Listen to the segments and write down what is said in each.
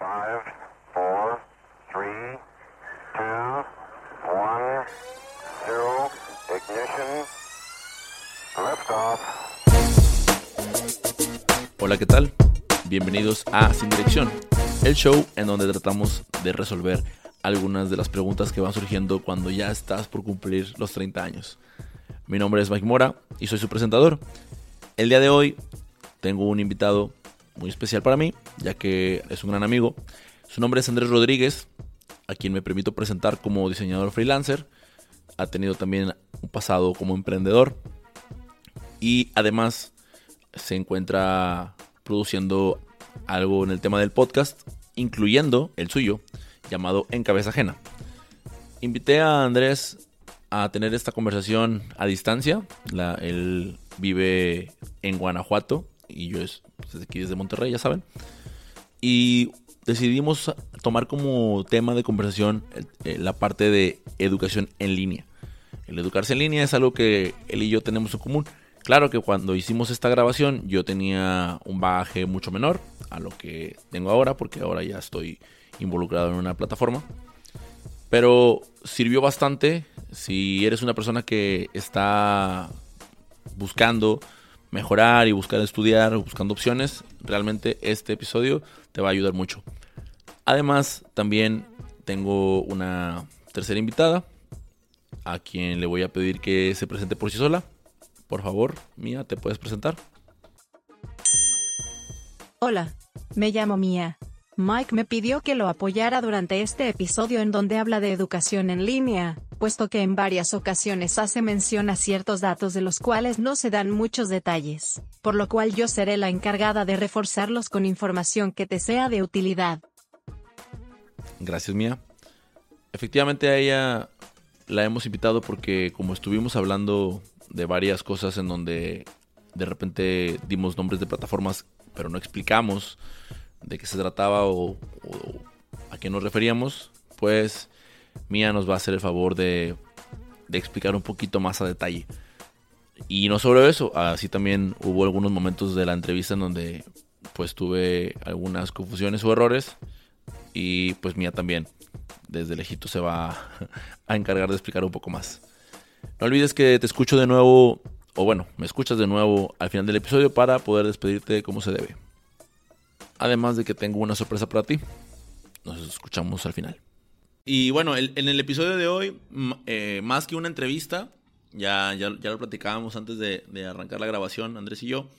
Five, four, three, two, one, zero, ignition, liftoff. Hola, ¿qué tal? Bienvenidos a Sin Dirección, el show en donde tratamos de resolver algunas de las preguntas que van surgiendo cuando ya estás por cumplir los 30 años. Mi nombre es Mike Mora y soy su presentador. El día de hoy tengo un invitado muy especial para mí, ya que es un gran amigo. Su nombre es Andrés Rodríguez, a quien me permito presentar como diseñador freelancer. Ha tenido también un pasado como emprendedor y además se encuentra produciendo algo en el tema del podcast, incluyendo el suyo, llamado En Cabeza Ajena. Invité a Andrés a tener esta conversación a distancia. Él vive en Guanajuato y yo es pues, aquí desde Monterrey, ya saben. Y decidimos tomar como tema de conversación eh, la parte de educación en línea. El educarse en línea es algo que él y yo tenemos en común. Claro que cuando hicimos esta grabación yo tenía un bagaje mucho menor a lo que tengo ahora, porque ahora ya estoy involucrado en una plataforma. Pero sirvió bastante si eres una persona que está buscando mejorar y buscar estudiar, buscando opciones, realmente este episodio te va a ayudar mucho. Además, también tengo una tercera invitada a quien le voy a pedir que se presente por sí sola. Por favor, Mía, ¿te puedes presentar? Hola, me llamo Mía. Mike me pidió que lo apoyara durante este episodio en donde habla de educación en línea, puesto que en varias ocasiones hace mención a ciertos datos de los cuales no se dan muchos detalles, por lo cual yo seré la encargada de reforzarlos con información que te sea de utilidad. Gracias, Mía. Efectivamente a ella la hemos invitado porque como estuvimos hablando de varias cosas en donde de repente dimos nombres de plataformas, pero no explicamos de qué se trataba o, a qué nos referíamos, pues Mía nos va a hacer el favor de, de explicar un poquito más a detalle. Y no solo eso, así también hubo algunos momentos de la entrevista en donde pues tuve algunas confusiones o errores y pues Mía también desde lejito se va a encargar de explicar un poco más. No olvides que te escucho de nuevo, o bueno, me escuchas de nuevo al final del episodio para poder despedirte como se debe. Además de que tengo una sorpresa para ti. Nos escuchamos al final. Y bueno, en el episodio de hoy, eh, más que una entrevista, ya, ya, lo platicábamos antes de, arrancar la grabación, Andrés y yo.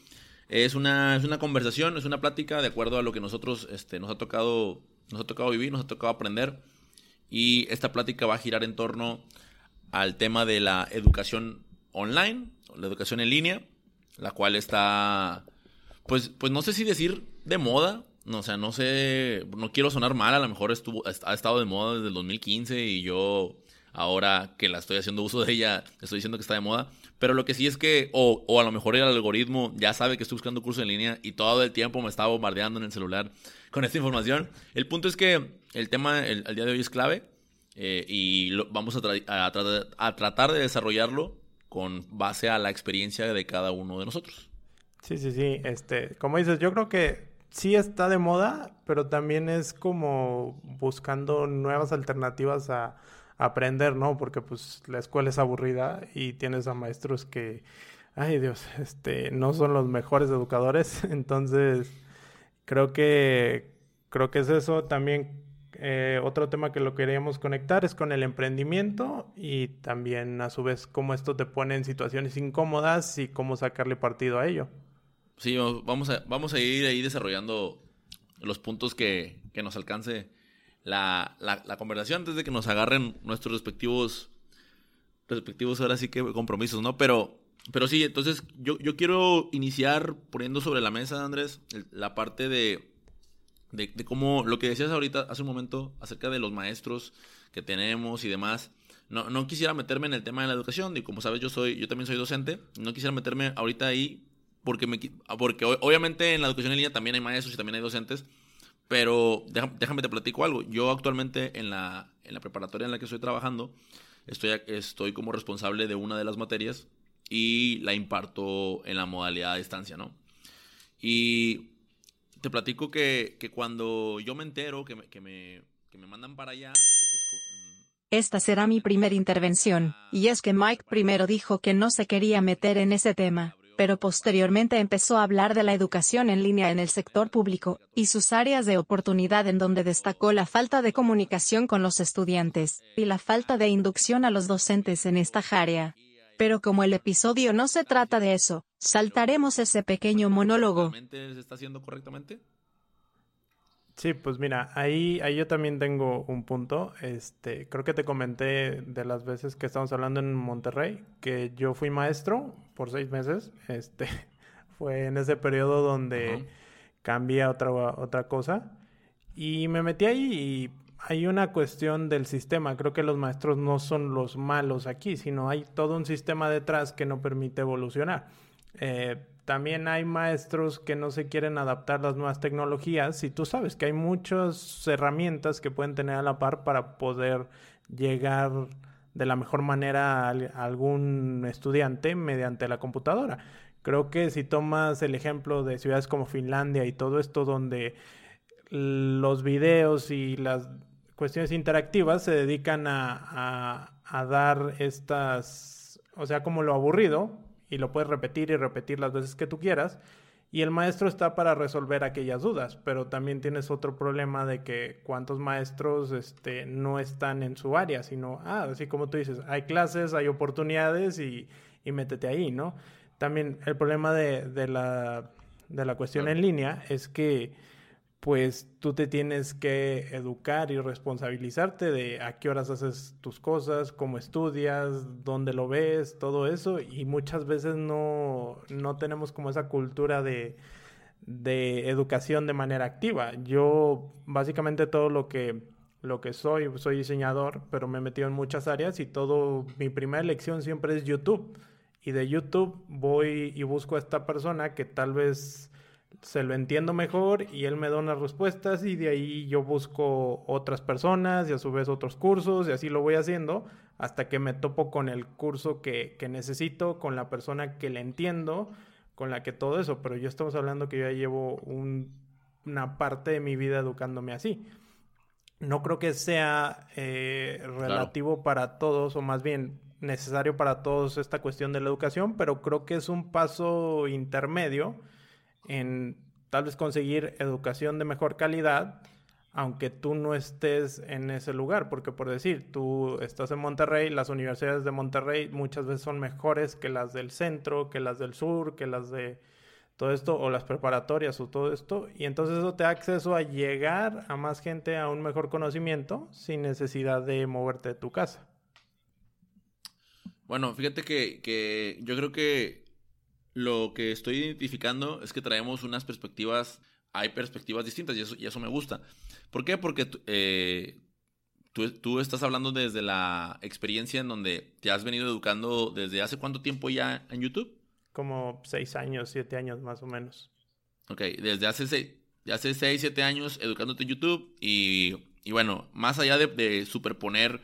Es una, es una conversación, es una plática de acuerdo a lo que nosotros este, nos, ha tocado, nos ha tocado vivir, nos ha tocado aprender. Y esta plática va a girar en torno al tema de la educación online, la educación en línea, la cual está, pues, pues no sé si decir de moda. O sea, no sé, no quiero sonar mal, a lo mejor estuvo, ha estado de moda desde el 2015 y yo ahora que la estoy haciendo uso de ella, estoy diciendo que está de moda. Pero lo que sí es que, o, o a lo mejor el algoritmo ya sabe que estoy buscando curso en línea y todo el tiempo me está bombardeando en el celular con esta información. El punto es que el tema el, día de hoy es clave eh, y vamos a, a tratar de desarrollarlo con base a la experiencia de cada uno de nosotros. Sí, sí, sí. Este, como dices, yo creo que sí está de moda, pero también es como buscando nuevas alternativas a, aprender, ¿no? Porque pues la escuela es aburrida y tienes a maestros que, ay Dios, este, no son los mejores educadores. Entonces, creo que, creo que es eso. También eh, otro tema que lo queríamos conectar es con el emprendimiento y también a su vez cómo esto te pone en situaciones incómodas y cómo sacarle partido a ello. Sí, vamos a, vamos a ir ahí desarrollando los puntos que, nos alcance la, conversación antes de que nos agarren nuestros respectivos, respectivos ahora sí que compromisos, ¿no? Pero, pero sí, entonces yo, yo quiero iniciar poniendo sobre la mesa, Andrés, la parte de, de, de, cómo, lo que decías ahorita hace un momento acerca de los maestros que tenemos y demás. No, no quisiera meterme en el tema de la educación, y como sabes, yo soy, yo también soy docente, no quisiera meterme ahorita ahí porque, me, porque obviamente en la educación en línea también hay maestros y también hay docentes, pero déjame, te platico algo. Yo actualmente en la, en la preparatoria en la que estoy trabajando, estoy, estoy como responsable de una de las materias y la imparto en la modalidad de distancia, ¿no? Y te platico que, que cuando yo me entero que me, que me, que me mandan para allá, Esta será mi primera intervención, y es que Mike primero dijo que no se quería meter en ese tema, pero posteriormente empezó a hablar de la educación en línea en el sector público, y sus áreas de oportunidad en donde destacó la falta de comunicación con los estudiantes, y la falta de inducción a los docentes en esta área. Pero como el episodio no se trata de eso, saltaremos ese pequeño monólogo. ¿realmente se está haciendo correctamente? Sí, pues mira, ahí, ahí yo también tengo un punto. Este, creo que te comenté de las veces que estamos hablando en Monterrey, que yo fui maestro por seis meses. Este, fue en ese periodo donde Ajá. cambié a otra, otra cosa. Y me metí ahí y hay una cuestión del sistema. Creo que los maestros no son los malos aquí, sino hay todo un sistema detrás que no permite evolucionar. Eh, también hay maestros que no se quieren adaptar a las nuevas tecnologías y tú sabes que hay muchas herramientas que pueden tener a la par para poder llegar de la mejor manera a al- a algún estudiante mediante la computadora. Creo que si tomas el ejemplo de ciudades como Finlandia y todo esto donde los videos y las cuestiones interactivas se dedican a- a dar estas, o sea, como lo aburrido, y lo puedes repetir y repetir las veces que tú quieras, y el maestro está para resolver aquellas dudas, pero también tienes otro problema de que cuántos maestros este, no están en su área, sino, ah, así como tú dices, hay clases, hay oportunidades y, y métete ahí, ¿no? También el problema de, de la, de la cuestión en línea es que pues tú te tienes que educar y responsabilizarte de a qué horas haces tus cosas, cómo estudias, dónde lo ves, todo eso. Y muchas veces no, no tenemos como esa cultura de, de educación de manera activa. Yo básicamente todo lo que, lo que soy, soy diseñador, pero me he metido en muchas áreas y todo, mi primera elección siempre es YouTube. Y de YouTube voy y busco a esta persona que tal vez se lo entiendo mejor y él me da unas respuestas y de ahí yo busco otras personas y a su vez otros cursos y así lo voy haciendo hasta que me topo con el curso que, que necesito, con la persona que le entiendo, con la que todo eso, pero yo estamos hablando que yo ya llevo un- una parte de mi vida educándome así. No creo que sea eh, relativo para todos, o más bien necesario para todos esta cuestión de la educación, pero creo que es un paso intermedio en tal vez conseguir educación de mejor calidad, aunque tú no estés en ese lugar, porque por decir, tú estás en Monterrey, las universidades de Monterrey muchas veces son mejores que las del centro, que las del sur, que las de todo esto, o las preparatorias o todo esto, y entonces eso te da acceso a llegar a más gente a un mejor conocimiento sin necesidad de moverte de tu casa. Bueno, fíjate que, que yo creo que lo que estoy identificando es que traemos unas perspectivas, hay perspectivas distintas y eso, y eso me gusta. ¿Por qué? Porque tú- eh, tú, tú estás hablando desde la experiencia en donde te has venido educando desde hace cuánto tiempo ya en YouTube. Como seis años, siete años más o menos. Ok, desde hace seis, hace 6, 7 años educándote en YouTube y, y bueno, más allá de, de superponer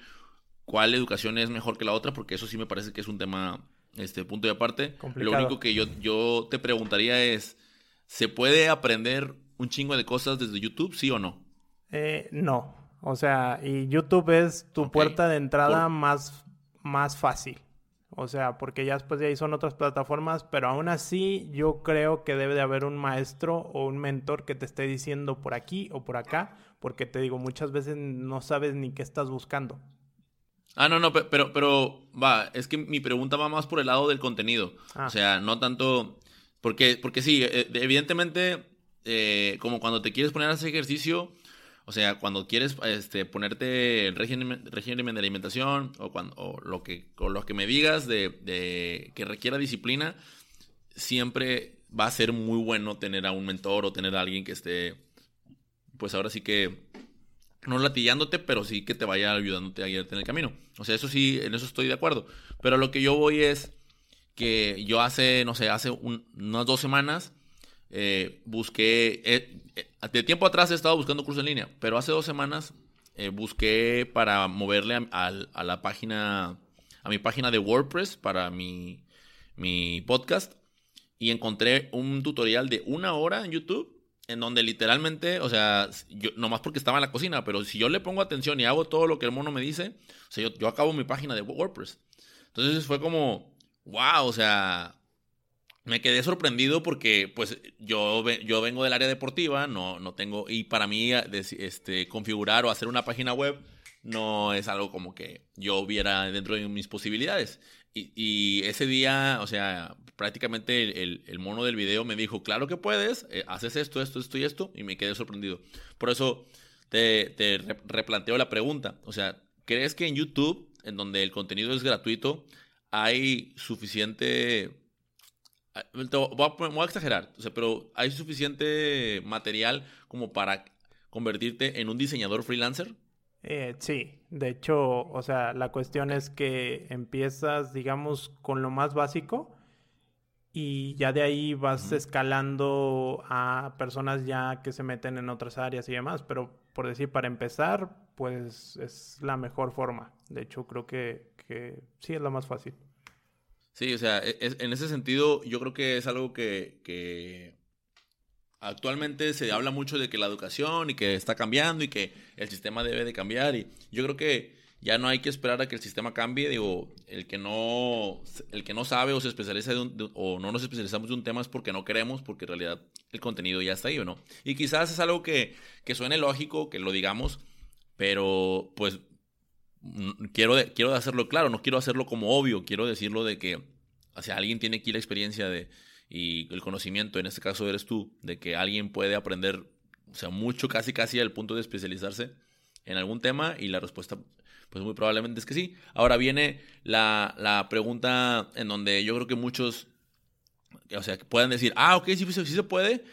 cuál educación es mejor que la otra, porque eso sí me parece que es un tema, este, punto de aparte. Complicado. Lo único que yo, yo te preguntaría es, ¿se puede aprender un chingo de cosas desde YouTube, sí o no? Eh, no, o sea, y YouTube es tu puerta de entrada Por- más, más fácil. O sea, porque ya después de ahí son otras plataformas, pero aún así yo creo que debe de haber un maestro o un mentor que te esté diciendo por aquí o por acá, porque te digo, muchas veces no sabes ni qué estás buscando. Ah, no, no, pe- pero, pero, va, es que mi pregunta va más por el lado del contenido. Ah. O sea, no tanto, porque, porque sí, eh, evidentemente, eh, como cuando te quieres poner a hacer ejercicio, o sea, cuando quieres este, ponerte el régimen, régimen de alimentación o, cuando, o lo, que, o lo que me digas de, de que requiera disciplina, siempre va a ser muy bueno tener a un mentor o tener a alguien que esté, pues ahora sí que no latillándote, pero sí que te vaya ayudándote a guiarte en el camino. O sea, eso sí, en eso estoy de acuerdo. Pero lo que yo voy es que yo hace, no sé, hace un- unas dos semanas eh, busqué, eh, de tiempo atrás he estado buscando cursos en línea, pero hace dos semanas eh, busqué para moverle a, a la página, a mi página de WordPress para mi, mi podcast y encontré un tutorial de una hora en YouTube en donde literalmente, o sea, yo, nomás porque estaba en la cocina, pero si yo le pongo atención y hago todo lo que el mono me dice, o sea, yo, yo acabo mi página de WordPress. Entonces fue como, wow, o sea, me quedé sorprendido porque pues yo, yo vengo del área deportiva, no, no tengo, y para mí este, configurar o hacer una página web no es algo como que yo viera dentro de mis posibilidades. Y, ese día, o sea, prácticamente el, mono del video me dijo, claro que puedes, eh, haces esto, esto, esto y esto, y me quedé sorprendido. Por eso te, te replanteo la pregunta. O sea, ¿crees que en YouTube, en donde el contenido es gratuito, hay suficiente... Ah, voy a, exagerar, pero hay suficiente material como para convertirte en un diseñador freelancer? Eh, sí, de hecho, o sea, la cuestión es que empiezas, digamos, con lo más básico y ya de ahí vas escalando a personas ya que se meten en otras áreas y demás, pero por decir, para empezar, pues es la mejor forma. De hecho, creo que, que sí es la más fácil. Sí, o sea, e, en ese sentido, yo creo que es algo que, que Actualmente se habla mucho de que la educación y que está cambiando y que el sistema debe de cambiar y yo creo que ya no hay que esperar a que el sistema cambie, digo, el que no el que no sabe o se especializa o no nos especializamos de un tema es porque no queremos, porque en realidad el contenido ya está ahí no. Y quizás es algo que, que suene lógico, que lo digamos, pero pues quiero, quiero hacerlo claro, no quiero hacerlo como obvio, quiero decirlo de que, o sea, alguien tiene aquí la experiencia de, y el conocimiento, en este caso eres tú, de que alguien puede aprender, o sea, mucho, casi, casi al punto de especializarse en algún tema y la respuesta, pues muy probablemente es que sí. Ahora viene la, la pregunta en donde yo creo que muchos, o sea, puedan decir, ah, ok, sí, sí se puede,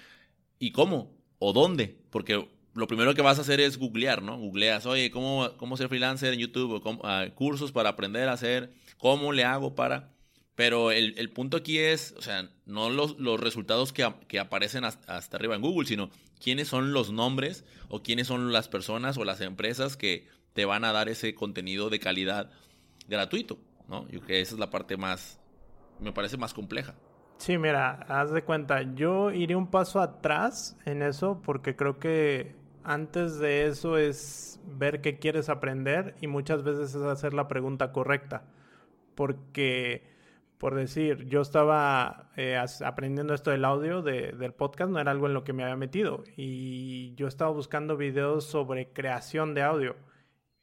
¿y cómo? ¿O dónde? Porque lo primero que vas a hacer es googlear, ¿no? Googleas, oye, ¿cómo, cómo ser freelancer en YouTube? O ah, cursos para aprender a hacer, ¿cómo le hago para...? Pero el, el, punto aquí es, o sea, no los, los resultados que, que aparecen hasta, arriba en Google, sino quiénes son los nombres o quiénes son las personas o las empresas que te van a dar ese contenido de calidad gratuito, ¿no? Yo creo que esa es la parte más, me parece más compleja. Sí, mira, haz de cuenta, yo iré un paso atrás en eso porque creo que antes de eso es ver qué quieres aprender y muchas veces es hacer la pregunta correcta. Porque por decir, yo estaba eh, aprendiendo esto del audio del podcast, no era algo en lo que me había metido. Y yo estaba buscando videos sobre creación de audio.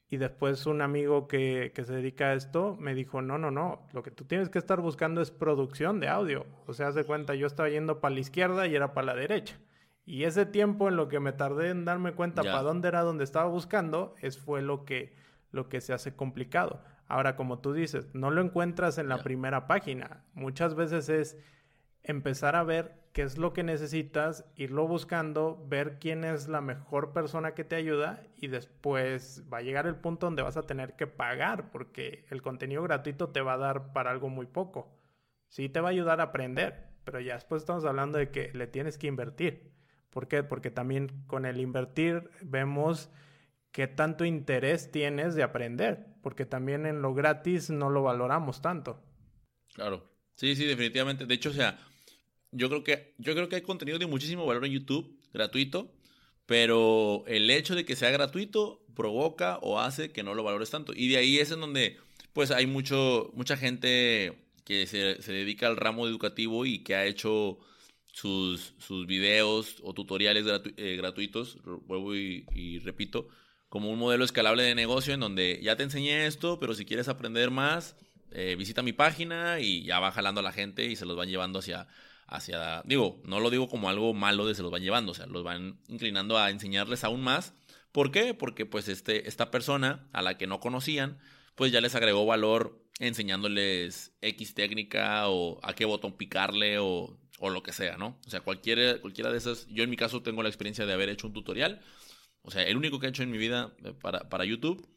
Y después un amigo que, que, se dedica a esto me dijo, no, no, no, lo que tú tienes que estar buscando es producción de audio. O sea, haz de cuenta, yo estaba yendo para la izquierda y era para la derecha. Y ese tiempo en lo que me tardé en darme cuenta para dónde era donde estaba buscando, es fue lo que, lo que se hace complicado. Ahora, como tú dices, no lo encuentras en la primera página. Muchas veces es empezar a ver qué es lo que necesitas, irlo buscando, ver quién es la mejor persona que te ayuda y después va a llegar el punto donde vas a tener que pagar porque el contenido gratuito te va a dar para algo muy poco. Sí te va a ayudar a aprender, pero ya después estamos hablando de que le tienes que invertir. ¿Por qué? Porque también con el invertir vemos qué tanto interés tienes de aprender, porque también en lo gratis no lo valoramos tanto. Claro. Sí, sí, definitivamente. De hecho, o sea, yo creo que yo creo que hay contenido de muchísimo valor en YouTube, gratuito, pero el hecho de que sea gratuito provoca o hace que no lo valores tanto. Y de ahí es en donde pues hay mucho mucha gente que se, dedica al ramo educativo y que ha hecho sus, sus videos o tutoriales eh, gratuitos, vuelvo y repito, como un modelo escalable de negocio en donde ya te enseñé esto, pero si quieres aprender más, eh, visita mi página y ya va jalando a la gente y se los van llevando hacia, hacia, digo, no lo digo como algo malo de se los van llevando, o sea, los van inclinando a enseñarles aún más. ¿Por qué? Porque pues este, esta persona a la que no conocían, pues ya les agregó valor enseñándoles X técnica o a qué botón picarle o, o lo que sea, ¿no? O sea, cualquiera, cualquiera de esas, yo en mi caso tengo la experiencia de haber hecho un tutorial o sea, el único que he hecho en mi vida eh, para, para YouTube.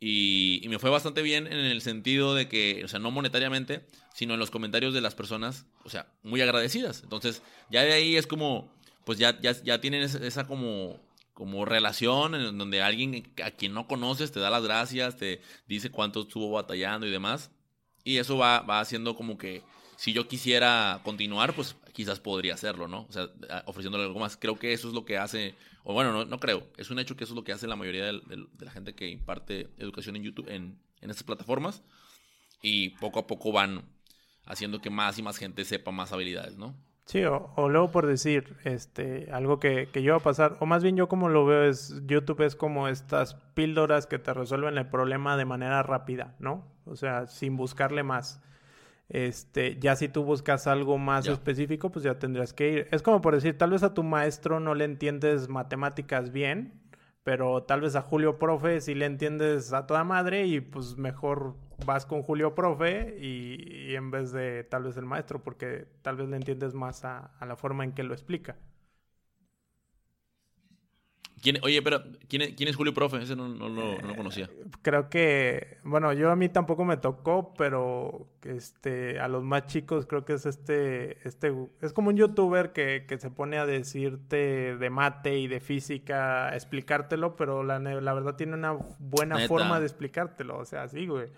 Y, me fue bastante bien en el sentido de que, o sea, no monetariamente, sino en los comentarios de las personas, o sea, muy agradecidas. Entonces, ya de ahí es como, pues ya, ya, ya tienen esa, como, como relación en donde alguien a quien no conoces te da las gracias, te dice cuánto estuvo batallando y demás. Y eso va, va haciendo como que, si yo quisiera continuar, pues quizás podría hacerlo, ¿no? O sea, ofreciéndole algo más. Creo que eso es lo que hace, o bueno, no, no creo, es un hecho que eso es lo que hace la mayoría de, la gente que imparte educación en YouTube, en, en estas plataformas, y poco a poco van haciendo que más y más gente sepa más habilidades, ¿no? Sí, o, luego por decir, este, algo que, que yo va a pasar, o más bien yo como lo veo es, YouTube es como estas píldoras que te resuelven el problema de manera rápida, ¿no? O sea, sin buscarle más. Este, ya si tú buscas algo más específico, pues ya tendrías que ir. Es como por decir, tal vez a tu maestro no le entiendes matemáticas bien, pero tal vez a Julio Profe sí le entiendes a toda madre y pues mejor vas con Julio Profe y, en vez de tal vez el maestro, porque tal vez le entiendes más a, a la forma en que lo explica oye, pero ¿quién es, ¿quién es, Julio Profe? Ese no, no, lo conocía. Creo que, bueno, yo a mí tampoco me tocó, pero este, a los más chicos creo que es este, este, es como un youtuber que, que se pone a decirte de mate y de física, a explicártelo, pero la, la verdad tiene una buena forma de explicártelo, o sea, sí, güey.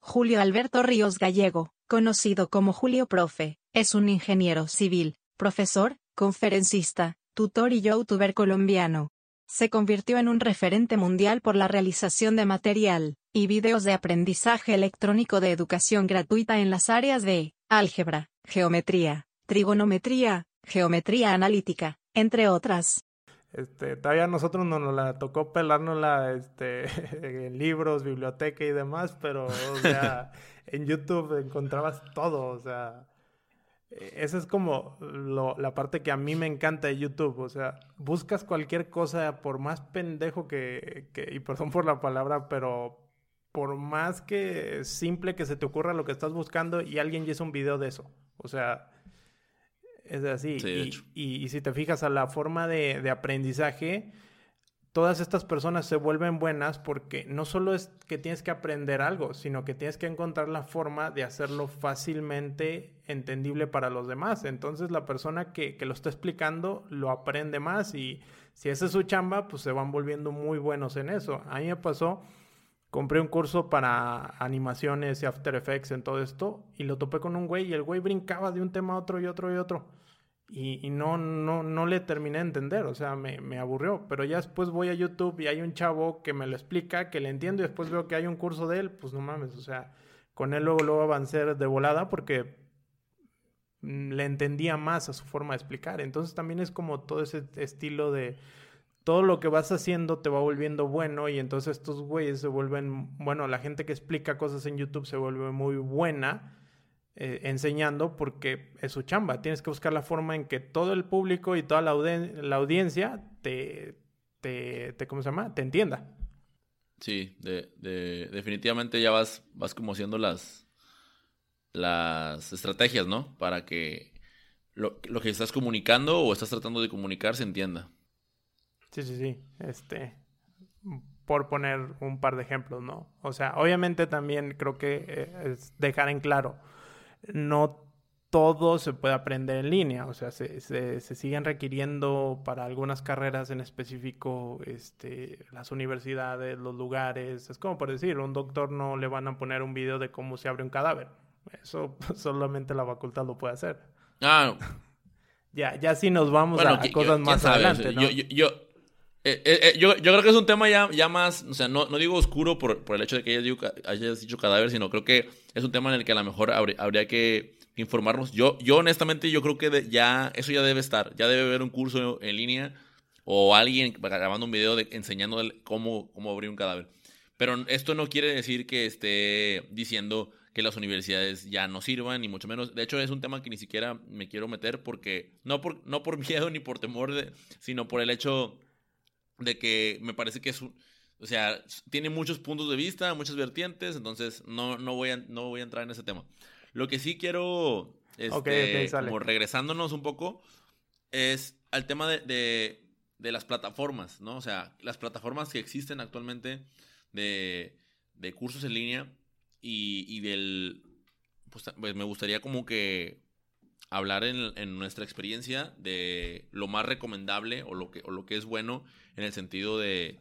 Julio Alberto Ríos Gallego, conocido como Julio Profe, es un ingeniero civil, profesor, conferencista, tutor y youtuber colombiano. Se convirtió en un referente mundial por la realización de material y videos de aprendizaje electrónico de educación gratuita en las áreas de álgebra, geometría, trigonometría, geometría analítica, entre otras. Este, todavía a nosotros no nos la tocó pelárnosla este, en libros, biblioteca y demás, pero, o sea, en YouTube encontrabas todo, o sea, esa es como la parte que a mí me encanta de YouTube. O sea, buscas cualquier cosa, por más pendejo que, que, y perdón por la palabra, pero por más que simple que se te ocurra lo que estás buscando y alguien ya hizo un video de eso. O sea, es así. y, y, si te fijas a la forma de, de aprendizaje, todas estas personas se vuelven buenas porque no solo es que tienes que aprender algo, sino que tienes que encontrar la forma de hacerlo fácilmente entendible para los demás. Entonces la persona que, lo está explicando lo aprende más y si esa es su chamba, pues se van volviendo muy buenos en eso. A mí me pasó, compré un curso para animaciones y After Effects en todo esto y lo topé con un güey y el güey brincaba de un tema a otro y otro y otro. Y, no, no, no le terminé de entender, o sea, me, me, aburrió. Pero ya después voy a YouTube y hay un chavo que me lo explica, que le entiendo y después veo que hay un curso de él, pues no mames, o sea, con él luego, luego avancé de volada porque mm, le entendía más a su forma de explicar. Entonces también es como todo ese estilo de todo lo que vas haciendo te va volviendo bueno y entonces estos güeyes se vuelven, bueno, la gente que explica cosas en YouTube se vuelve muy buena eh, enseñando porque es su chamba. Tienes que buscar la forma en que todo el público y toda la, audiencia te, te, ¿cómo se llama? Te entienda. Sí, de, definitivamente ya vas, vas como haciendo las, las estrategias, ¿no? Para que lo, lo, que estás comunicando o estás tratando de comunicar se entienda. Sí, sí, sí. Este, por poner un par de ejemplos, ¿no? O sea, obviamente también creo que eh, es dejar en claro no todo se puede aprender en línea, o sea, se, se, siguen requiriendo para algunas carreras en específico este, las universidades, los lugares. Es como por decir, un doctor no le van a poner un video de cómo se abre un cadáver. Eso solamente la facultad lo puede hacer. Ah, ya, ya sí nos vamos a, cosas más adelante, ¿no? yo, eh, eh, yo, yo, creo que es un tema ya, ya más, o sea, no, no digo oscuro por, por el hecho de que hayas hayas dicho, cadáver, sino creo que es un tema en el que a lo mejor habría, que informarnos. Yo, yo honestamente, yo creo que ya, eso ya debe estar, ya debe haber un curso en línea o alguien grabando un video de, enseñando cómo, cómo abrir un cadáver. Pero esto no quiere decir que esté diciendo que las universidades ya no sirvan, ni mucho menos. De hecho, es un tema que ni siquiera me quiero meter porque, no por, no por miedo ni por temor, de, sino por el hecho de que me parece que es un, o sea, tiene muchos puntos de vista, muchas vertientes, entonces no, no, voy, a, no voy a entrar en ese tema. Lo que sí quiero, este, como regresándonos un poco, es al tema de, de, las plataformas, ¿no? O sea, las plataformas que existen actualmente de, de cursos en línea y, y del, pues, pues me gustaría como que hablar en, nuestra experiencia de lo más recomendable o lo que, o lo que es bueno en el sentido de,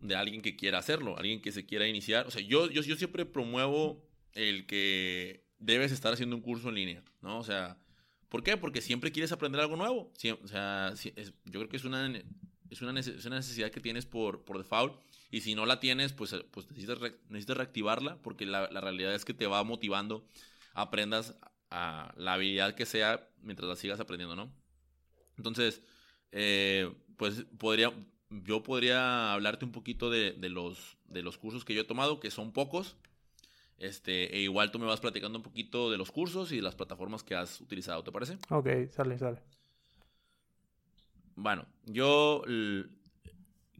de alguien que quiera hacerlo, alguien que se quiera iniciar. O sea, yo, yo, yo siempre promuevo el que debes estar haciendo un curso en línea, ¿no? O sea, ¿por qué? Porque siempre quieres aprender algo nuevo. o sea, yo creo que es una, es una, necesidad que tienes por, por default. Y si no la tienes, pues, pues necesitas, necesitas reactivarla porque la, la, realidad es que te va motivando, aprendas a la habilidad que sea mientras la sigas aprendiendo, ¿no? Entonces, eh, pues podría, yo podría hablarte un poquito de, de, los, de los cursos que yo he tomado, que son pocos. Este, e igual tú me vas platicando un poquito de los cursos y de las plataformas que has utilizado, ¿te parece? Ok, sale, sale. Bueno, yo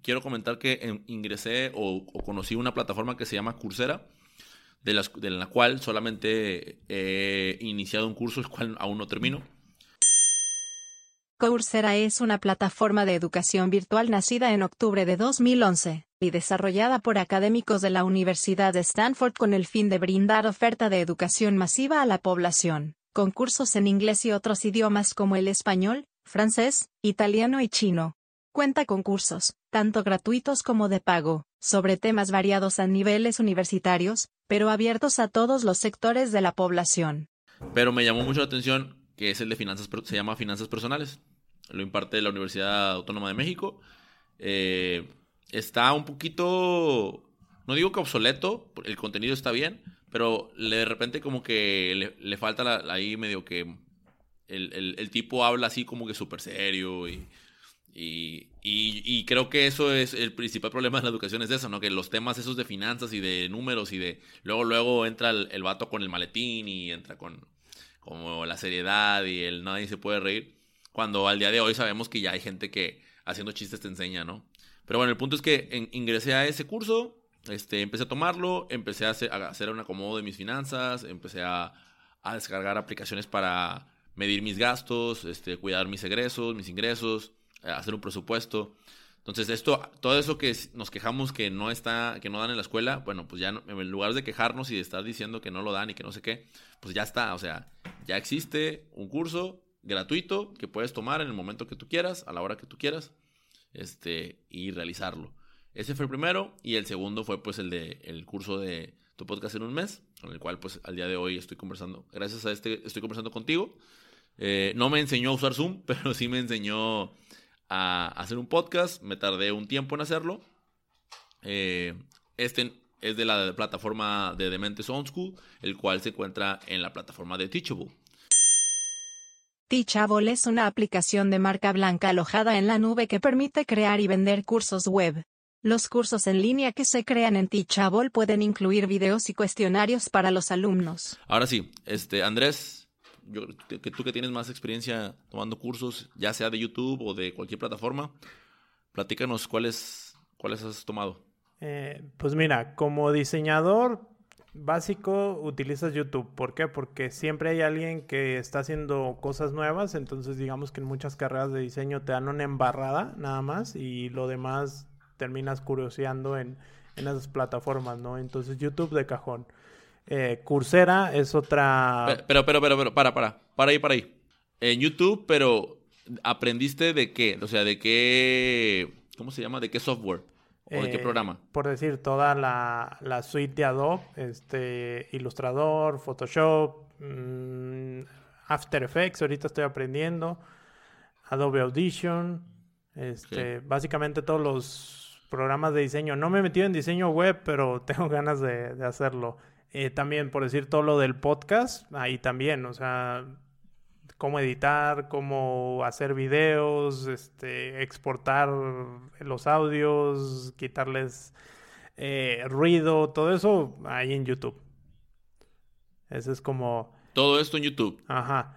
quiero comentar que ingresé o, conocí una plataforma que se llama Coursera, de, las, de la cual solamente he iniciado un curso, el cual aún no termino. Coursera es una plataforma de educación virtual nacida en octubre de 2011 y desarrollada por académicos de la Universidad de Stanford con el fin de brindar oferta de educación masiva a la población, con cursos en inglés y otros idiomas como el español, francés, italiano y chino. Cuenta con cursos, tanto gratuitos como de pago, sobre temas variados a niveles universitarios, pero abiertos a todos los sectores de la población. Pero me llamó mucho la atención que es el de finanzas, se llama Finanzas Personales. Lo imparte la Universidad Autónoma de México. Eh, está un poquito, no digo que obsoleto, el contenido está bien, pero de repente como que le, falta ahí medio que el, tipo habla así como que súper serio y, y, creo que eso es el principal problema de la educación es eso, ¿no? Que los temas esos de finanzas y de números y de... Luego, luego entra el, el vato con el maletín y entra con como la seriedad y el nadie se puede reír. Cuando al día de hoy sabemos que ya hay gente que haciendo chistes te enseña, ¿no? Pero bueno, el punto es que ingresé a ese curso, este, empecé a tomarlo, empecé a hacer, un acomodo de mis finanzas, empecé a, descargar aplicaciones para medir mis gastos, este, cuidar mis egresos, mis ingresos, hacer un presupuesto. Entonces, esto, todo eso que nos quejamos que no está, que no dan en la escuela, bueno, pues ya en lugar de quejarnos y de estar diciendo que no lo dan y que no sé qué, pues ya está, o sea, ya existe un curso gratuito que puedes tomar en el momento que tú quieras, a la hora que tú quieras, este, y realizarlo. Ese fue el primero y el segundo fue pues el de el curso de tu podcast en un mes, con el cual pues al día de hoy estoy conversando. Gracias a este estoy conversando contigo. Eh, no me enseñó a usar Zoom, pero sí me enseñó a hacer un podcast. Me tardé un tiempo en hacerlo. Eh, este es de la plataforma de Dementes On School, el cual se encuentra en la plataforma de Teachable. Teachable es una aplicación de marca blanca alojada en la nube que permite crear y vender cursos web. Los cursos en línea que se crean en Teachable pueden incluir videos y cuestionarios para los alumnos. Ahora sí, este Andrés, yo, que tú que tienes más experiencia tomando cursos, ya sea de YouTube o de cualquier plataforma, platícanos cuáles cuáles has tomado. Eh, pues mira, como diseñador básico utilizas YouTube. ¿Por qué? Porque siempre hay alguien que está haciendo cosas nuevas, entonces digamos que en muchas carreras de diseño te dan una embarrada nada más y lo demás terminas curioseando en, esas plataformas, ¿no? Entonces YouTube de cajón. Eh, Coursera es otra... Pero, pero, pero, pero, para, para, para ahí, para ahí. En YouTube, pero ¿aprendiste de qué? O sea, ¿de qué... ¿Cómo se llama? ¿De qué software? ¿O de qué eh, programa? Por decir, toda la, la, suite de Adobe, este, Illustrator, Photoshop, mm, After Effects, ahorita estoy aprendiendo, Adobe Audition, este, básicamente todos los programas de diseño. No me he metido en diseño web, pero tengo ganas de, de hacerlo. Eh, también, por decir, todo lo del podcast, ahí también, o sea, cómo editar, cómo hacer videos, este, exportar los audios, quitarles eh, ruido, todo eso ahí en YouTube. Eso es como... Todo esto en YouTube. Ajá.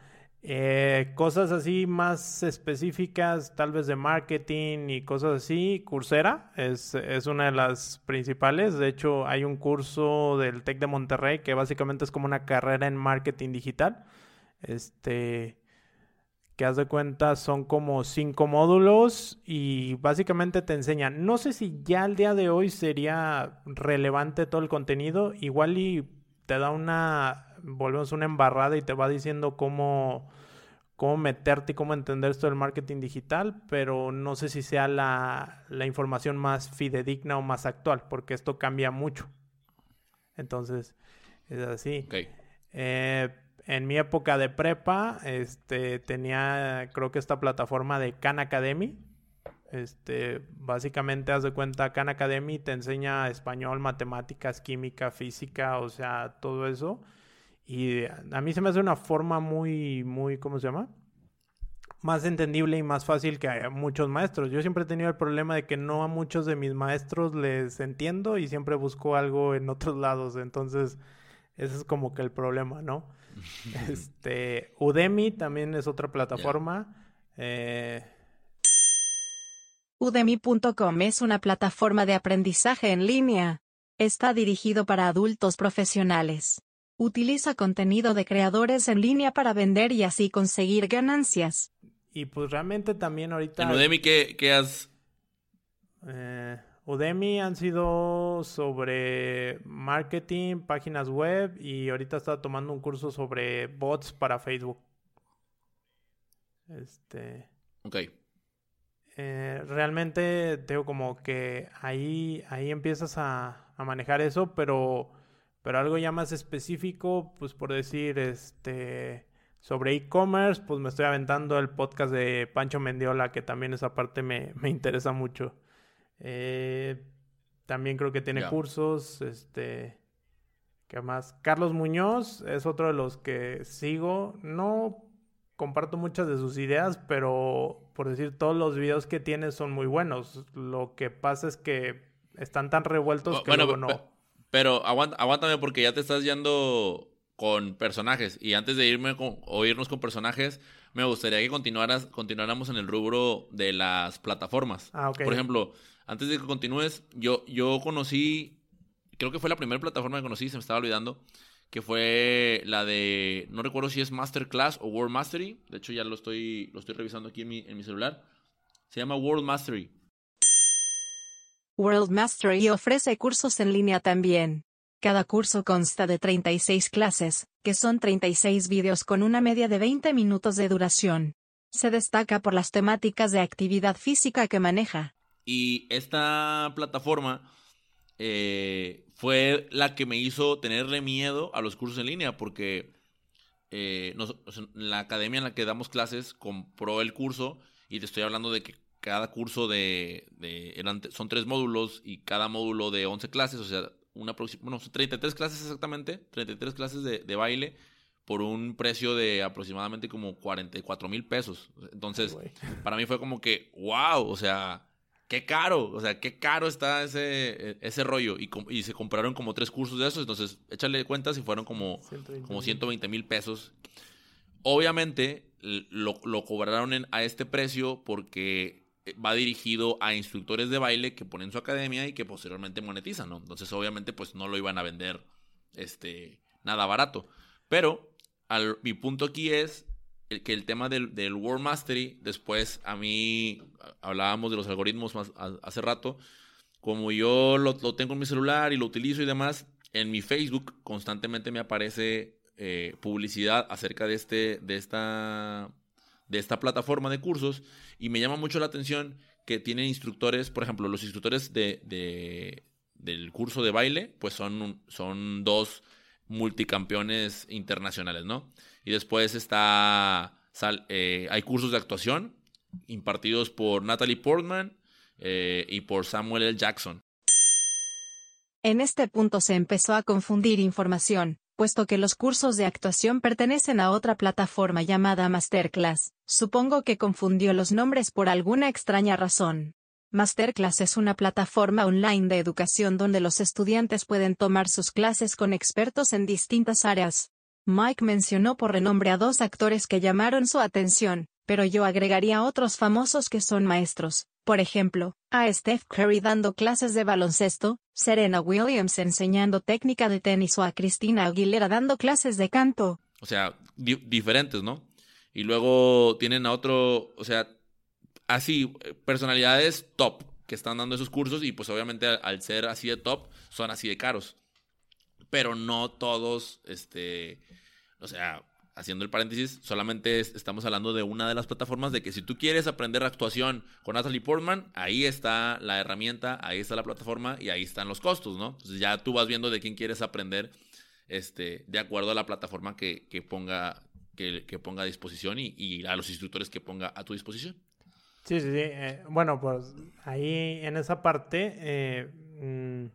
Eh, cosas así más específicas, tal vez de marketing y cosas así, Coursera es, es, una de las principales. De hecho, hay un curso del TEC de Monterrey que básicamente es como una carrera en marketing digital. Este, que haz de cuenta son como cinco módulos y básicamente te enseñan. No sé si ya al día de hoy sería relevante todo el contenido, igual y te da una, volvemos una embarrada y te va diciendo cómo, cómo meterte y cómo entender esto del marketing digital, pero no sé si sea la, la información más fidedigna o más actual, porque esto cambia mucho. Entonces, es así. Eh, en mi época de prepa, este, tenía, creo que esta plataforma de Khan Academy. Este, básicamente, haz de cuenta, Khan Academy te enseña español, matemáticas, química, física, o sea, todo eso. Y a mí se me hace una forma muy, muy, ¿cómo se llama? Más entendible y más fácil que a muchos maestros. Yo siempre he tenido el problema de que no a muchos de mis maestros les entiendo y siempre busco algo en otros lados. Entonces, ese es como que el problema, ¿no? este, Udemy también es otra plataforma. Eh, Udemy.com es una plataforma de aprendizaje en línea. Está dirigido para adultos profesionales. Utiliza contenido de creadores en línea para vender y así conseguir ganancias. y pues realmente también ahorita... En Udemy, ¿qué, qué has...? Eh, Udemy han sido sobre marketing, páginas web y ahorita está tomando un curso sobre bots para Facebook. Este, Ok. eh, realmente tengo como que ahí, ahí empiezas a, a manejar eso, pero, pero algo ya más específico, pues por decir, este, sobre e-commerce, pues me estoy aventando el podcast de Pancho Mendiola, que también esa parte me, me interesa mucho. Eh, también creo que tiene cursos, este, ¿qué más? Carlos Muñoz es otro de los que sigo. No comparto muchas de sus ideas, pero por decir, todos los videos que tiene son muy buenos. Lo que pasa es que están tan revueltos Oh, que bueno, luego no. Pero aguanta- aguántame porque ya te estás yendo con personajes. Y antes de irme con, o irnos con personajes, me gustaría que continuaras, continuáramos en el rubro de las plataformas. Ah, ok. Por ejemplo, antes de que continúes, yo, yo conocí, creo que fue la primera plataforma que conocí, se me estaba olvidando, que fue la de, no recuerdo si es Masterclass o World Mastery. De hecho, ya lo estoy, lo estoy revisando aquí en mi, en mi celular. Se llama World Mastery. World Mastery ofrece cursos en línea también. Cada curso consta de 36 clases, que son 36 vídeos con una media de 20 minutos de duración. Se destaca por las temáticas de actividad física que maneja. Y esta plataforma eh, fue la que me hizo tenerle miedo a los cursos en línea, porque eh, la academia en la que damos clases compró el curso y te estoy hablando de que cada curso de, de- eran, son tres módulos y cada módulo de 11 clases, o sea, una bueno, son 33 clases exactamente, 33 clases de, de baile por un precio de aproximadamente como 44 mil pesos. Entonces, para mí fue como que, wow, o sea, qué caro, o sea, qué caro está ese, ese rollo. Y, y se compraron como tres cursos de esos, entonces échale cuentas y fueron como, 120 como mil. 120 mil pesos. Obviamente lo, lo cobraron en- a este precio porque va dirigido a instructores de baile que ponen su academia y que posteriormente monetizan, ¿no? Entonces obviamente pues no lo iban a vender este, nada barato. Pero al- mi punto aquí es el- que el tema del, del World Mastery, después a mí hablábamos de los algoritmos más, a- hace rato, como yo lo, lo tengo en mi celular y lo utilizo y demás, en mi Facebook constantemente me aparece eh, publicidad acerca de, este, de, esta, de esta plataforma de cursos y me llama mucho la atención que tienen instructores, por ejemplo, los instructores de, de- del curso de baile, pues son, son dos multicampeones internacionales, ¿no? Y después está, eh, hay cursos de actuación impartidos por Natalie Portman eh, y por Samuel L. Jackson. En este punto se empezó a confundir información, puesto que los cursos de actuación pertenecen a otra plataforma llamada Masterclass. Supongo que confundió los nombres por alguna extraña razón. Masterclass es una plataforma online de educación donde los estudiantes pueden tomar sus clases con expertos en distintas áreas. Mike mencionó por renombre a dos actores que llamaron su atención, pero yo agregaría otros famosos que son maestros. Por ejemplo, a Steph Curry dando clases de baloncesto, Serena Williams enseñando técnica de tenis o a Cristina Aguilera dando clases de canto. O sea, di- diferentes, ¿no? Y luego tienen a otro, o sea, así, personalidades top que están dando esos cursos y pues obviamente al ser así de top son así de caros. Pero no todos, este, o sea, haciendo el paréntesis, solamente es- estamos hablando de una de las plataformas de que si tú quieres aprender actuación con Natalie Portman, ahí está la herramienta, ahí está la plataforma y ahí están los costos, ¿no? Entonces ya tú vas viendo de quién quieres aprender este, de acuerdo a la plataforma que, que ponga, que, ponga a disposición y, a los instructores que ponga a tu disposición. Sí, sí, sí. Eh, bueno, pues ahí en esa parte, eh, mmm,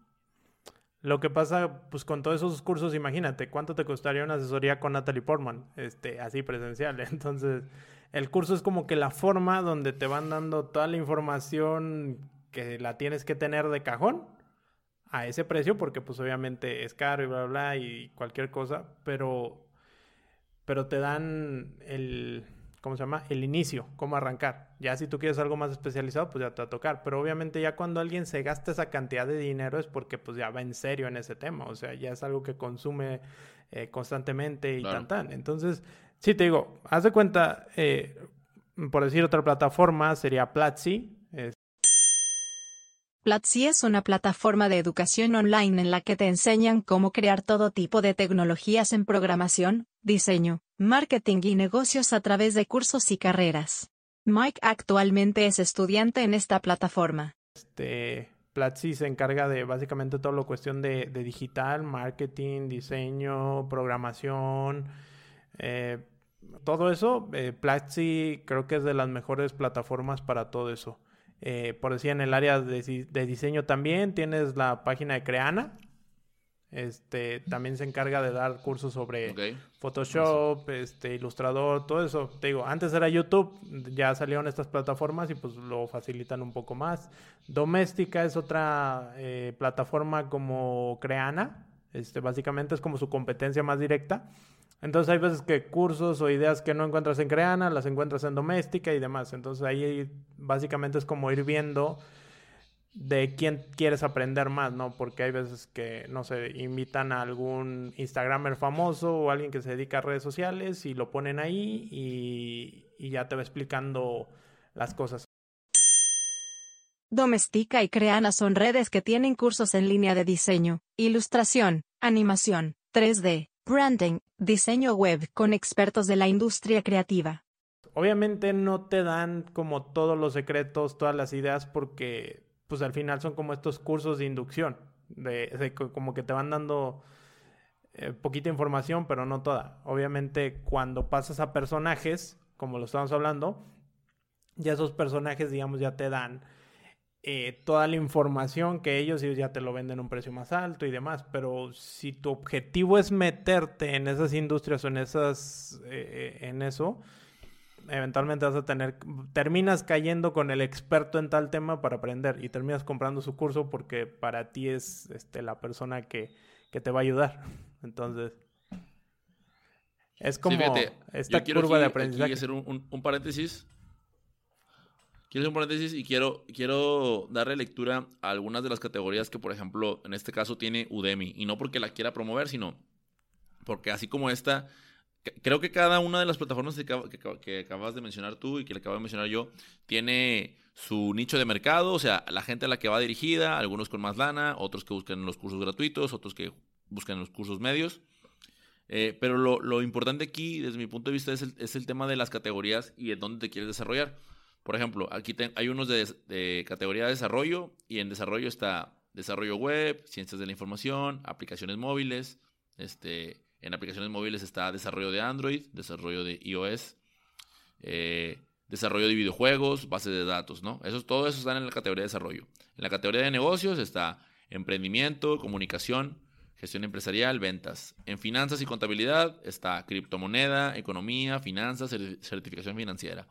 lo que pasa pues con todos esos cursos, imagínate, ¿cuánto te costaría una asesoría con Natalie Portman? Este, así presencial. Entonces, el curso es como que la forma donde te van dando toda la información que la tienes que tener de cajón a ese precio, porque pues obviamente es caro y bla, bla, bla, y cualquier cosa, pero, pero te dan el, ¿cómo se llama? El inicio, cómo arrancar. Ya si tú quieres algo más especializado, pues ya te va a tocar. Pero obviamente ya cuando alguien se gasta esa cantidad de dinero es porque pues ya va en serio en ese tema. O sea, ya es algo que consume eh, constantemente y claro. tan tan. Entonces, sí te digo, haz de cuenta, eh, por decir otra plataforma, sería Platzi. Eh, Platzi es una plataforma de educación online en la que te enseñan cómo crear todo tipo de tecnologías en programación, diseño, marketing y negocios a través de cursos y carreras. Mike actualmente es estudiante en esta plataforma. Este, Platzi se encarga de básicamente todo lo cuestión de, digital, marketing, diseño, programación, eh, todo eso. Eh, Platzi creo que es de las mejores plataformas para todo eso. Eh, por decir, en el área de, diseño también tienes la página de Creana. Este, también se encarga de dar cursos sobre okay. Photoshop, este, Ilustrador, todo eso. Te digo, antes era YouTube, ya salieron estas plataformas y pues lo facilitan un poco más. Doméstica es otra eh, plataforma como Creana. Este, básicamente es como su competencia más directa. Entonces hay veces que cursos o ideas que no encuentras en Creana las encuentras en Doméstica y demás. Entonces ahí básicamente es como ir viendo de quién quieres aprender más, ¿no? Porque hay veces que, no sé, invitan a algún Instagramer famoso o alguien que se dedica a redes sociales y lo ponen ahí y, y ya te va explicando las cosas. Domestica y Creana son redes que tienen cursos en línea de diseño, ilustración, animación, 3D, branding, diseño web con expertos de la industria creativa. Obviamente no te dan como todos los secretos, todas las ideas, porque pues al final son como estos cursos de inducción, de, como que te van dando eh, poquita información, pero no toda. Obviamente cuando pasas a personajes, como lo estamos hablando, ya esos personajes, digamos, ya te dan eh, toda la información que ellos, ellos ya te lo venden a un precio más alto y demás. Pero si tu objetivo es meterte en esas industrias o en esas, eh, en eso, eventualmente vas a tener, terminas cayendo con el experto en tal tema para aprender y terminas comprando su curso porque para ti es este, la persona que, que te va a ayudar. Entonces, es como sí, fíjate, esta curva aquí, de aprendizaje. Quiero hacer un, un, un, paréntesis. Quiero hacer un paréntesis y quiero, quiero darle lectura a algunas de las categorías que, por ejemplo, en este caso tiene Udemy. Y no porque la quiera promover, sino porque así como esta Creo que cada una de las plataformas que, acabas de mencionar tú y que le acabo de mencionar yo tiene su nicho de mercado, o sea, la gente a la que va dirigida, algunos con más lana, otros que buscan los cursos gratuitos, otros que buscan los cursos medios. Eh, pero lo, lo, importante aquí, desde mi punto de vista, es el, es el, tema de las categorías y en dónde te quieres desarrollar. Por ejemplo, aquí hay unos de, de categoría de desarrollo y en desarrollo está desarrollo web, ciencias de la información, aplicaciones móviles, este, en aplicaciones móviles está desarrollo de Android, desarrollo de iOS, eh, desarrollo de videojuegos, base de datos, ¿no? Eso, todo eso está en la categoría de desarrollo. En la categoría de negocios está emprendimiento, comunicación, gestión empresarial, ventas. En finanzas y contabilidad está criptomoneda, economía, finanzas, certificación financiera.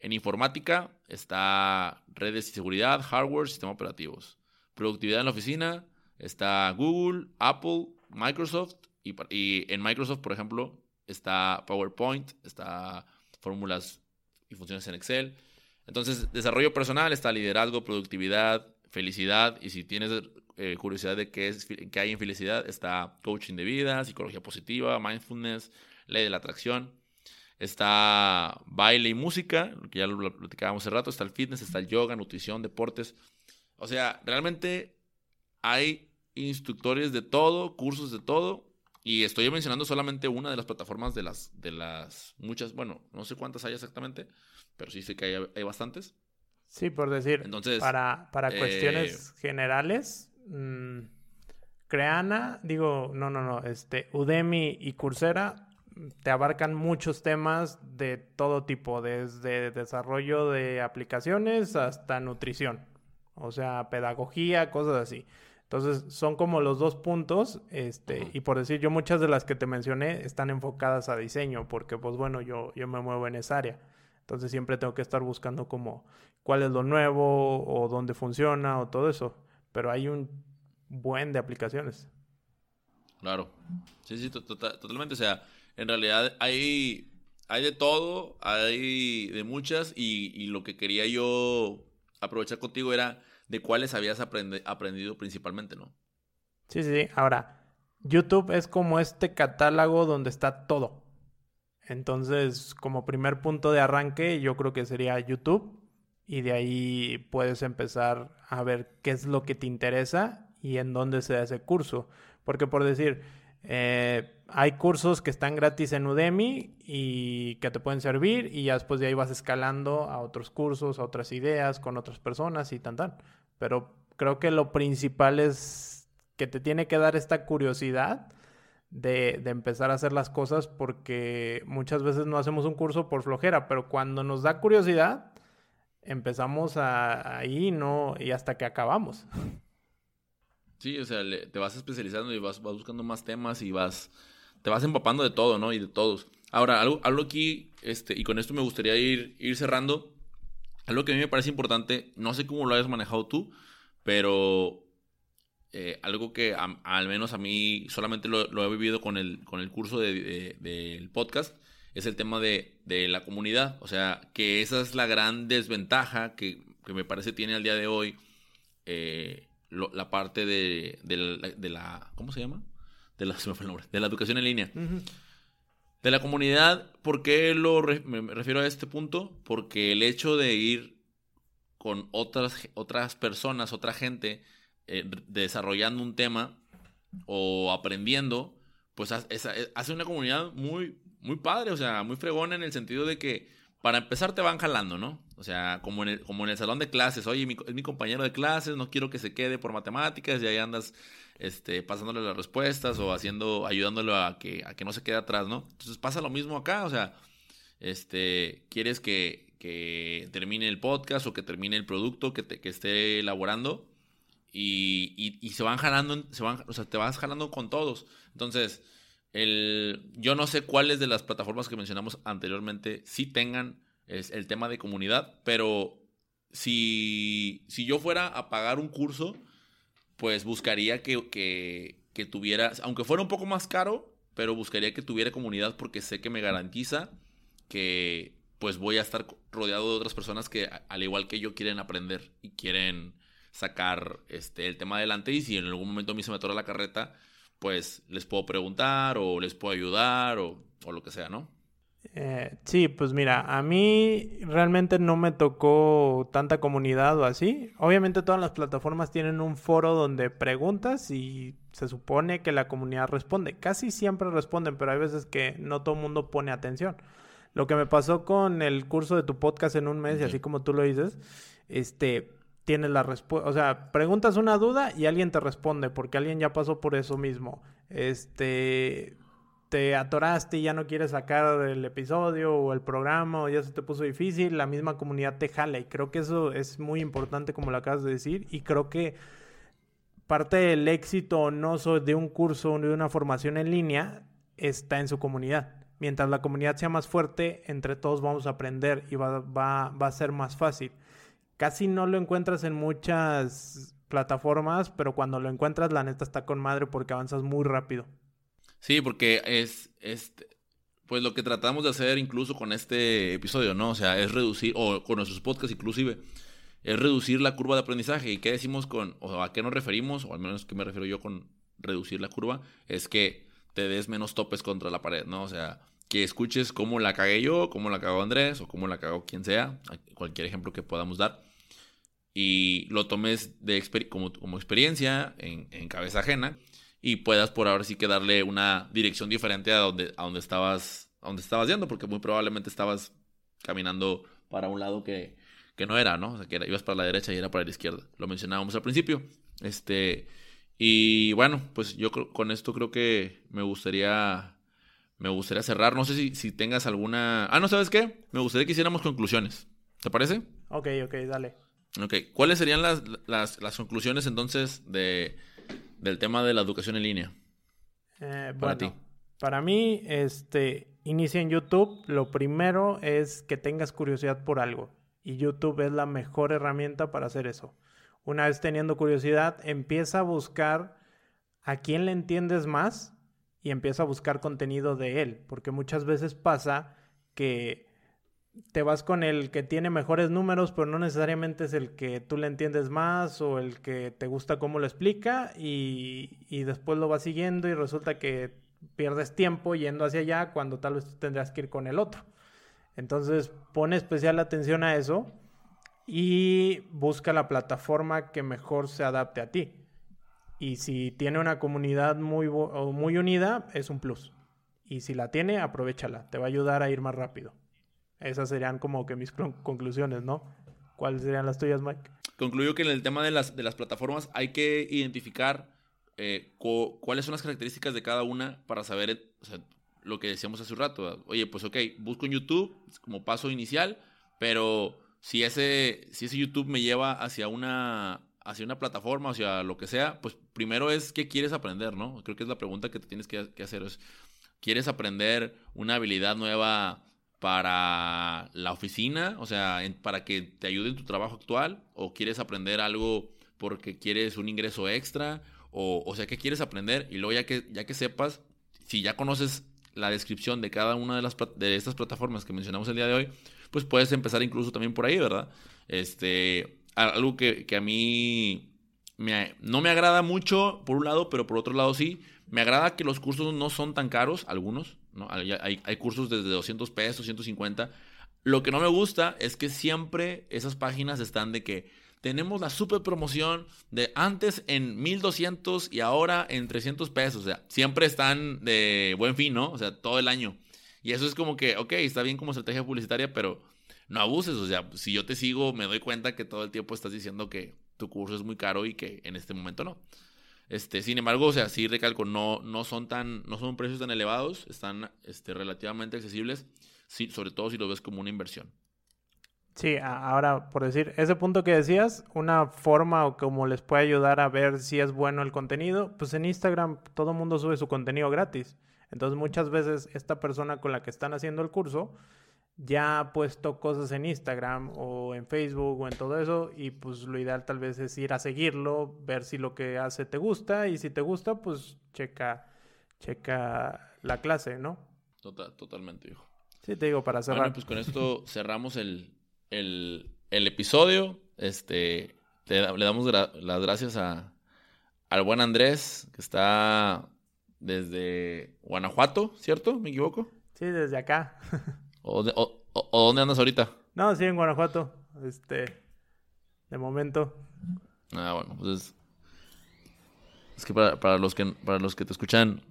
En informática está redes y seguridad, hardware, sistemas operativos. Productividad en la oficina está Google, Apple, Microsoft y, en Microsoft, por ejemplo, está PowerPoint, está fórmulas y funciones en Excel. Entonces, desarrollo personal está liderazgo, productividad, felicidad. Y si tienes eh, curiosidad de qué, es, qué hay en felicidad, está coaching de vida, psicología positiva, mindfulness, ley de la atracción. Está baile y música, que ya lo platicábamos hace rato. Está el fitness, está el yoga, nutrición, deportes. O sea, realmente hay instructores de todo, cursos de todo. Y estoy mencionando solamente una de las plataformas de las, de las muchas, bueno, no sé cuántas hay exactamente, pero sí sé que hay, hay bastantes. Sí, por decir, Entonces, para, para cuestiones eh, generales, mmm, Creana, digo, no, no, no, este, Udemy y Coursera te abarcan muchos temas de todo tipo, desde desarrollo de aplicaciones hasta nutrición, o sea, pedagogía, cosas así. Entonces, son como los dos puntos, este, y por decir, yo muchas de las que te mencioné están enfocadas a diseño, porque pues bueno, yo, yo me muevo en esa área. Entonces siempre tengo que estar buscando como cuál es lo nuevo o dónde funciona o todo eso. Pero hay un buen de aplicaciones. Claro. Sí, sí, totalmente. O sea, en realidad hay, hay de todo, hay de muchas y, y lo que quería yo aprovechar contigo era de cuáles habías aprendido principalmente, ¿no? Sí, sí, sí. Ahora, YouTube es como este catálogo donde está todo. Entonces, como primer punto de arranque, yo creo que sería YouTube. Y de ahí puedes empezar a ver qué es lo que te interesa y en dónde se da ese curso. Porque por decir, eh, hay cursos que están gratis en Udemy y que te pueden servir y ya después de ahí vas escalando a otros cursos, a otras ideas, con otras personas y tan tan. Pero creo que lo principal es que te tiene que dar esta curiosidad de, empezar a hacer las cosas porque muchas veces no hacemos un curso por flojera, pero cuando nos da curiosidad, empezamos ahí no y hasta que acabamos. Sí, o sea, te vas especializando y vas, vas, buscando más temas y vas, te vas empapando de todo, ¿no? Y de todos. Ahora, algo, algo aquí, este, y con esto me gustaría ir, ir cerrando. Algo que a mí me parece importante, no sé cómo lo hayas manejado tú, pero eh, algo que al menos a mí solamente lo, he vivido con el, con el curso del podcast, es el tema de, la comunidad. O sea, que esa es la gran desventaja que, me parece tiene al día de hoy eh, la parte de, la, ¿Cómo se llama? De la, de la educación en línea. De la comunidad, ¿por qué lo me refiero a este punto? Porque el hecho de ir con otras, otras personas, otra gente, eh, desarrollando un tema o aprendiendo, pues hace una comunidad muy, muy padre, o sea, muy fregona en el sentido de que para empezar te van jalando, ¿no? O sea, como en el, como en el salón de clases, oye, es mi compañero de clases, no quiero que se quede por matemáticas y ahí andas este, pasándole las respuestas o haciendo, ayudándolo a que, a que no se quede atrás, ¿no? Entonces pasa lo mismo acá, o sea, este, quieres que, que termine el podcast o que termine el producto que, te, que esté elaborando y, y, se van jalando, se van, o sea, te vas jalando con todos. Entonces, el, yo no sé cuáles de las plataformas que mencionamos anteriormente sí tengan es, el tema de comunidad, pero si, si yo fuera a pagar un curso, pues buscaría que, que, que tuviera, aunque fuera un poco más caro, pero buscaría que tuviera comunidad porque sé que me garantiza que pues voy a estar rodeado de otras personas que al igual que yo quieren aprender y quieren sacar este, el tema adelante y si en algún momento a mí se me atora la carreta, pues les puedo preguntar o les puedo ayudar o, lo que sea, ¿no? Eh, sí, pues mira, a mí realmente no me tocó tanta comunidad o así. Obviamente todas las plataformas tienen un foro donde preguntas y se supone que la comunidad responde. Casi siempre responden, pero hay veces que no todo el mundo pone atención. Lo que me pasó con el curso de tu podcast en un mes, y así como tú lo dices, este, tienes la respuesta, o sea, preguntas una duda y alguien te responde porque alguien ya pasó por eso mismo. Este, te atoraste y ya no quieres sacar el episodio o el programa o ya se te puso difícil, la misma comunidad te jala y creo que eso es muy importante como lo acabas de decir y creo que parte del éxito o no de un curso o de una formación en línea está en su comunidad. Mientras la comunidad sea más fuerte, entre todos vamos a aprender y va, va, va a ser más fácil. Casi no lo encuentras en muchas plataformas, pero cuando lo encuentras, la neta está con madre porque avanzas muy rápido. Sí, porque es, este, pues lo que tratamos de hacer incluso con este episodio, ¿no? O sea, es reducir, o con nuestros podcasts inclusive, es reducir la curva de aprendizaje. ¿Y qué decimos con, o a qué nos referimos, o al menos que me refiero yo con reducir la curva? Es que te des menos topes contra la pared, ¿no? O sea, que escuches cómo la cagué yo, cómo la cagó Andrés, o cómo la cagó quien sea, cualquier ejemplo que podamos dar y lo tomes de como, como experiencia en, en, cabeza ajena y puedas por ahora sí que darle una dirección diferente a donde, a donde, estabas, a donde estabas yendo, porque muy probablemente estabas caminando para un lado que, que no era, ¿no? O sea, que ibas para la derecha y era para la izquierda. Lo mencionábamos al principio. Este, Y bueno, pues yo con esto creo que me gustaría me gustaría cerrar. No sé si, si tengas alguna. Ah, no, ¿sabes qué? Me gustaría que hiciéramos conclusiones. ¿Te parece? Ok, ok, dale. Ok. ¿Cuáles serían las, las, conclusiones entonces de, del tema de la educación en línea? Eh, para ti. Para mí, este, inicia en YouTube. Lo primero es que tengas curiosidad por algo. Y YouTube es la mejor herramienta para hacer eso. Una vez teniendo curiosidad, empieza a buscar a quién le entiendes más y empieza a buscar contenido de él, porque muchas veces pasa que te vas con el que tiene mejores números, pero no necesariamente es el que tú le entiendes más o el que te gusta cómo lo explica y, después lo vas siguiendo y resulta que pierdes tiempo yendo hacia allá cuando tal vez tendrías que ir con el otro. Entonces pone especial atención a eso y busca la plataforma que mejor se adapte a ti. Y si tiene una comunidad muy, muy unida, es un plus. Y si la tiene, aprovechala. Te va a ayudar a ir más rápido. Esas serían como que mis conclusiones, ¿no? ¿Cuáles serían las tuyas, Mike? Concluyo que en el tema de las, de las plataformas hay que identificar eh, cuáles son las características de cada una para saber lo que decíamos hace un rato. Oye, pues ok, busco en YouTube como paso inicial, pero si ese, si ese YouTube me lleva hacia una hacia una plataforma, hacia lo que sea, pues primero es qué quieres aprender, ¿no? Creo que es la pregunta que te tienes que, hacer. Es, ¿Quieres aprender una habilidad nueva para la oficina? O sea, para que te ayude en tu trabajo actual. ¿O quieres aprender algo porque quieres un ingreso extra? O, o sea, ¿qué quieres aprender? Y luego ya que, ya que sepas, si ya conoces la descripción de cada una de, las, de estas plataformas que mencionamos el día de hoy, pues puedes empezar incluso también por ahí, ¿verdad? Este, algo que, a mí no me agrada mucho, por un lado, pero por otro lado sí. Me agrada que los cursos no son tan caros, algunos. ¿No? Hay, hay, cursos desde 200 pesos, 150. Lo que no me gusta es que siempre esas páginas están de que tenemos la super promoción de antes en 1200 y ahora en 300 pesos. O sea, siempre están de buen fin, ¿no? O sea, todo el año. Y eso es como que, ok, está bien como estrategia publicitaria, pero no abuses. O sea, si yo te sigo, me doy cuenta que todo el tiempo estás diciendo que tu curso es muy caro y que en este momento no. Este, sin embargo, o sea, sí recalco, no, no son tan, no son precios tan elevados, están este, relativamente accesibles, sobre todo si lo ves como una inversión. Sí, ahora por decir, ese punto que decías, una forma o como les puede ayudar a ver si es bueno el contenido, pues en Instagram todo el mundo sube su contenido gratis. Entonces muchas veces esta persona con la que están haciendo el curso ya ha puesto cosas en Instagram o en Facebook o en todo eso y pues lo ideal tal vez es ir a seguirlo, ver si lo que hace te gusta y si te gusta pues checa, checa la clase, ¿no? Total, totalmente, hijo. Sí, te digo, para cerrar. Bueno, pues con esto cerramos el, el, episodio. Este, le, damos las gracias a, al buen Andrés, que está desde Guanajuato, ¿cierto? ¿Me equivoco? Sí, desde acá. ¿O, dónde andas ahorita? No, sí, en Guanajuato. Este, de momento. Ah, bueno, pues es que para, los que para los que te escuchan,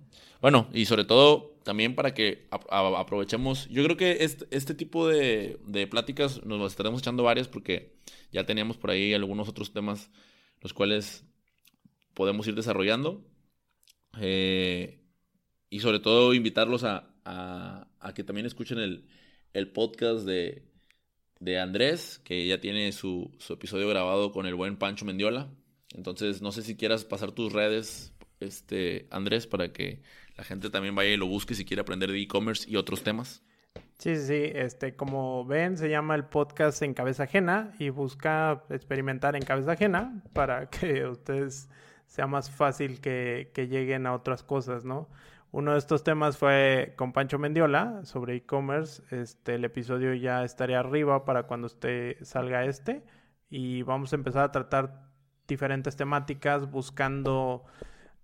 bueno, y sobre todo también para que aprovechemos, yo creo que este, este tipo de, de, pláticas nos las estaremos echando varias porque ya teníamos por ahí algunos otros temas los cuales podemos ir desarrollando. Eh, y sobre todo invitarlos a, a que también escuchen el, el podcast de, de Andrés, que ya tiene su, su, episodio grabado con el buen Pancho Mendiola. Entonces, no sé si quieras pasar tus redes, este, Andrés, para que la gente también vaya y lo busque si quiere aprender de e-commerce y otros temas. Sí, sí, este, como ven, se llama el podcast En Cabeza Ajena y busca experimentar en cabeza ajena para que ustedes sea más fácil que, que lleguen a otras cosas, ¿no? Uno de estos temas fue con Pancho Mendiola sobre e-commerce. Este, el episodio ya estaría arriba para cuando usted salga este. Y vamos a empezar a tratar diferentes temáticas buscando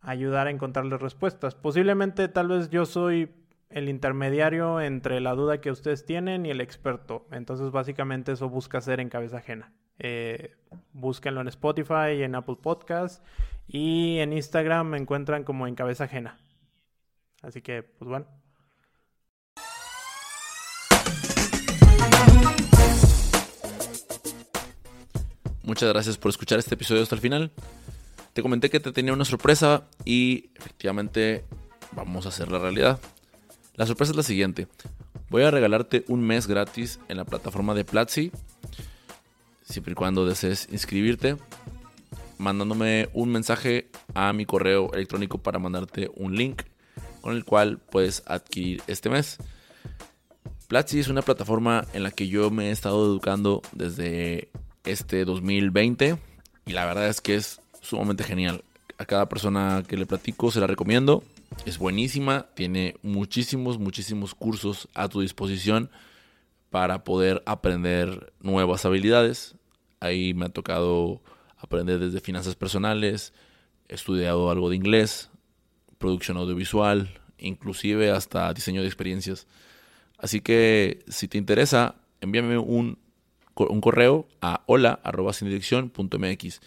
ayudar a encontrarles respuestas. Posiblemente tal vez yo soy el intermediario entre la duda que ustedes tienen y el experto. Entonces básicamente eso busca hacer en cabeza ajena. Eh, búsquenlo en Spotify, en Apple Podcast y en Instagram me encuentran como en cabeza ajena. Así que, pues bueno. Muchas gracias por escuchar este episodio hasta el final. Te comenté que te tenía una sorpresa y efectivamente vamos a hacer la realidad. La sorpresa es la siguiente. Voy a regalarte un mes gratis en la plataforma de Platzi. Siempre y cuando desees inscribirte. Mandándome un mensaje a mi correo electrónico para mandarte un link con el cual puedes adquirir este mes. Platzi es una plataforma en la que yo me he estado educando desde este 2020 y la verdad es que es sumamente genial. A cada persona que le platico se la recomiendo. Es buenísima, tiene muchísimos, muchísimos cursos a tu disposición para poder aprender nuevas habilidades. Ahí me ha tocado aprender desde finanzas personales, he estudiado algo de inglés, producción audiovisual, inclusive hasta diseño de experiencias. Así que si te interesa, envíame un, un correo a hola.mx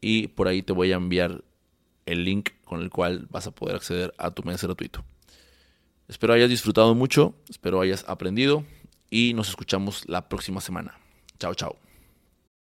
y por ahí te voy a enviar el link con el cual vas a poder acceder a tu mes gratuito. Espero hayas disfrutado mucho, espero hayas aprendido y nos escuchamos la próxima semana. Chao, chao.